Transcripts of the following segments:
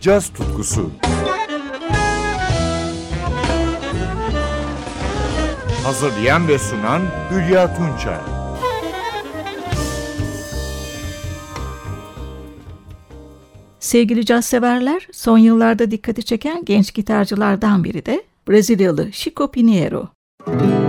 caz tutkusu. Hazırlayan ve sunan Hülya Tunçay. Sevgili caz severler, son yıllarda dikkati çeken genç gitarcılardan biri de Brezilyalı Chico Pinheiro. Müzik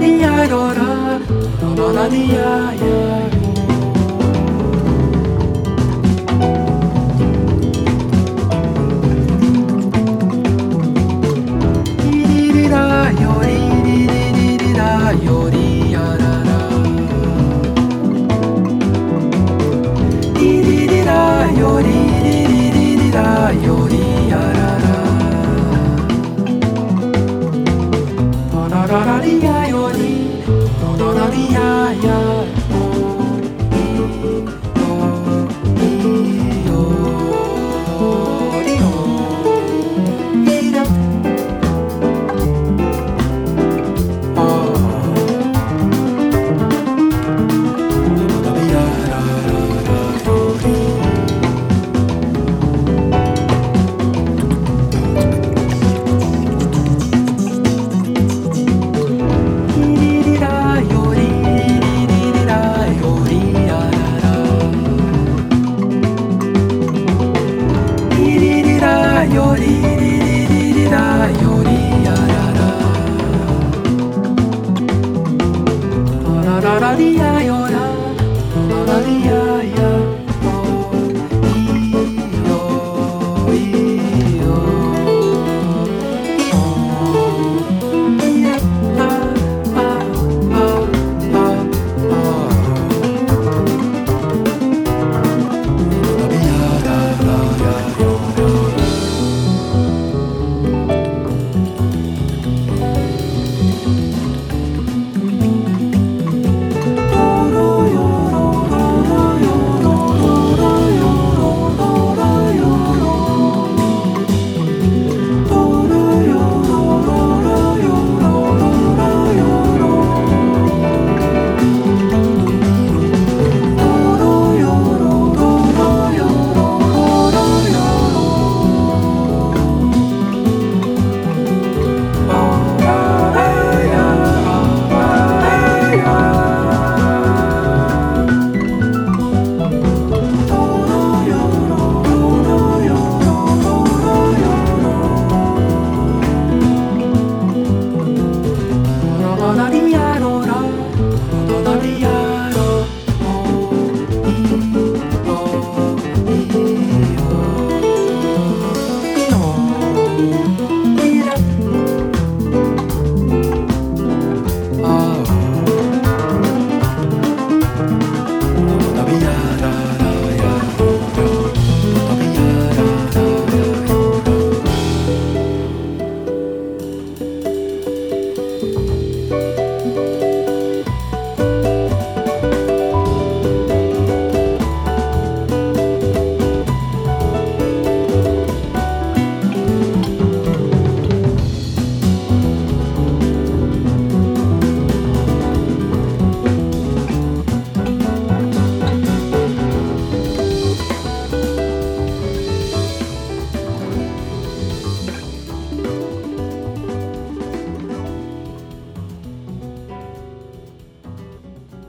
la di ya do da, la.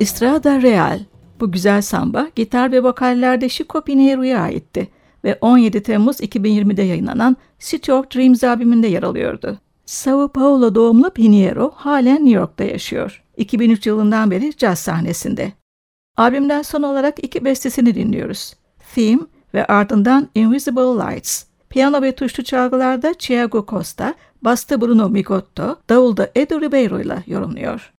Estrada Real. Bu güzel samba gitar ve vokallerde Chico Pinheiro'ya aitti ve 17 Temmuz 2020'de yayınlanan City of Dreams albümünde yer alıyordu. Sao Paulo doğumlu Pinheiro halen New York'ta yaşıyor. 2003 yılından beri caz sahnesinde. Albümden son olarak iki bestesini dinliyoruz. Theme ve ardından Invisible Lights. Piyano ve tuşlu çalgılarda Thiago Costa, basta Bruno Migotto, davulda Edu Ribeiro ile yorumluyor.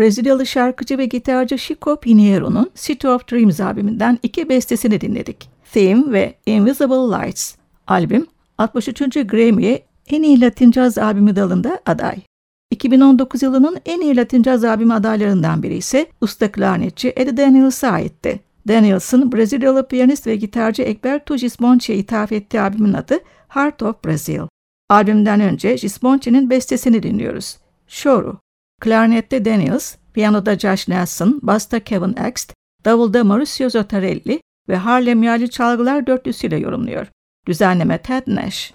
Brezilyalı şarkıcı ve gitarcı Chico Pinheiro'nun City of Dreams albümünden iki bestesini dinledik. Theme ve Invisible Lights. Albüm 63. Grammy'ye en iyi Latin Caz albümü dalında aday. 2019 yılının en iyi Latin Caz albümü adaylarından biri ise usta klarnetçi Eddie Daniels'a aitti. Daniels'ın Brezilyalı piyanist ve gitarcı Egberto Gismonti'ye ithaf ettiği albümün adı Heart of Brazil. Albümden önce Gismonti'nin bestesini dinliyoruz. Choro. Klarnette Daniels, piyanoda Josh Nelson, basta Kevin Ext, davulda Mauricio Zottarelli ve Harlem Yağlı Çalgılar dörtlüsüyle yorumluyor. Düzenleme Ted Nash.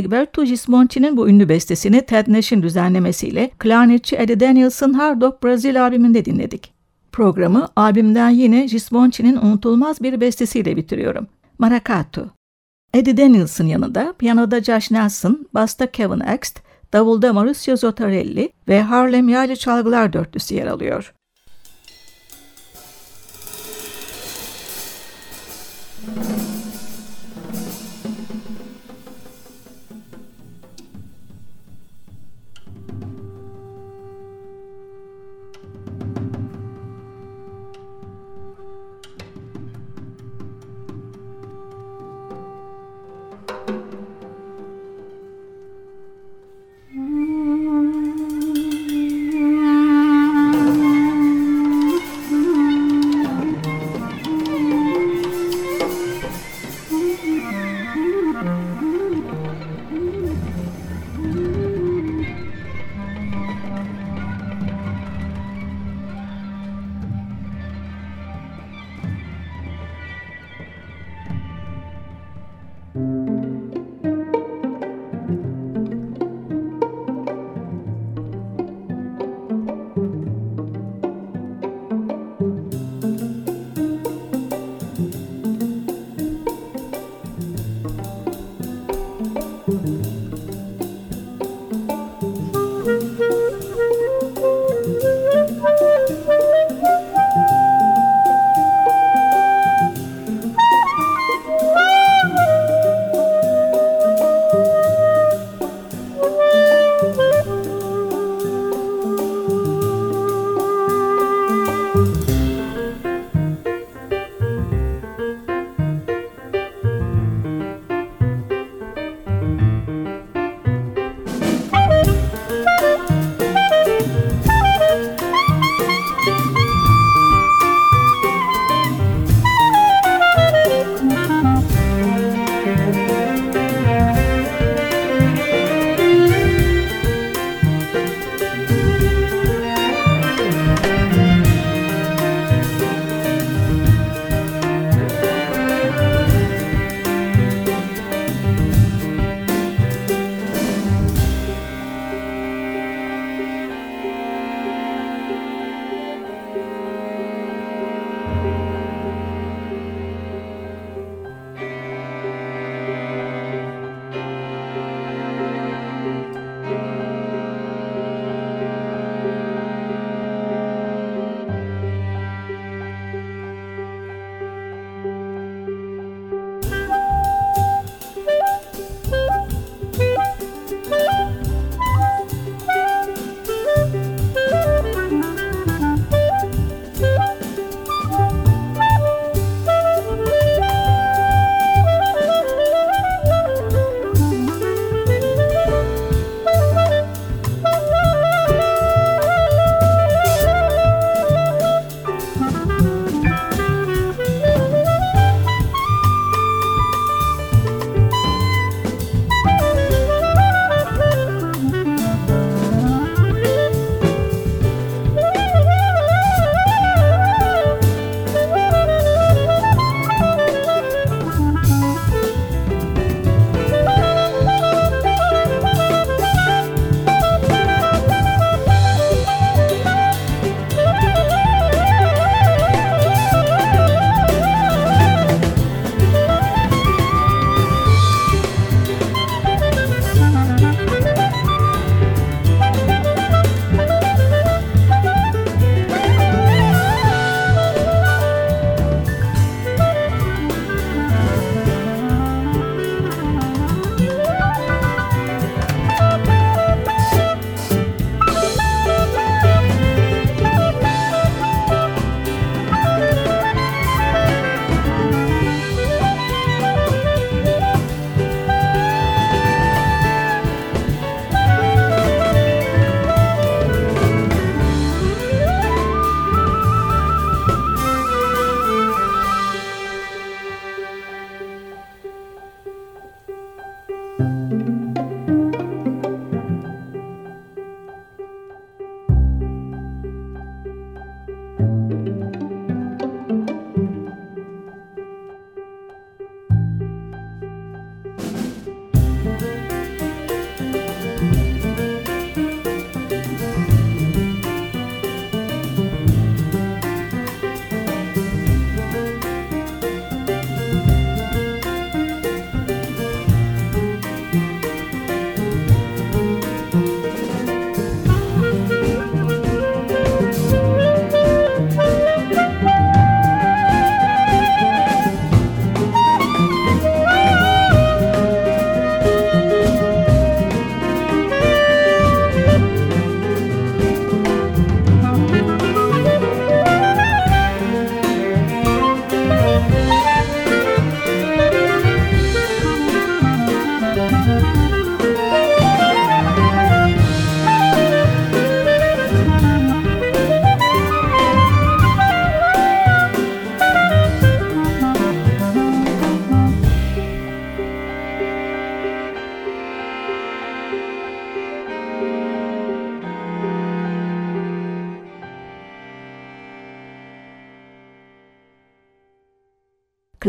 Egberto Gismonti'nin bu ünlü bestesini Ted Nash'in düzenlemesiyle klarnetçi Eddie Daniels'ın Hard Rock Brazil albümünde dinledik. Programı albümden yine Gismonti'nin unutulmaz bir bestesiyle bitiriyorum. Maracatu. Eddie Daniels'ın yanında piyanoda Josh Nelson, basta Kevin Axt, davulda Mauricio Zottarelli ve Harlem Yaylı Çalgılar Dörtlüsü yer alıyor.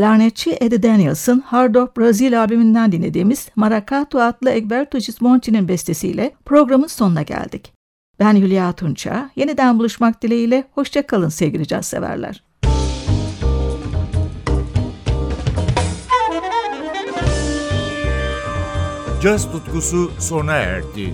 Klarnetçi Eddie Daniels'ın Hard of Brazil albümünden dinlediğimiz Maracatu adlı Egberto Gismonti'nin bestesiyle programın sonuna geldik. Ben Hülya Tunça. Yeniden buluşmak dileğiyle hoşçakalın sevgili caz severler. Caz tutkusu sona erdi.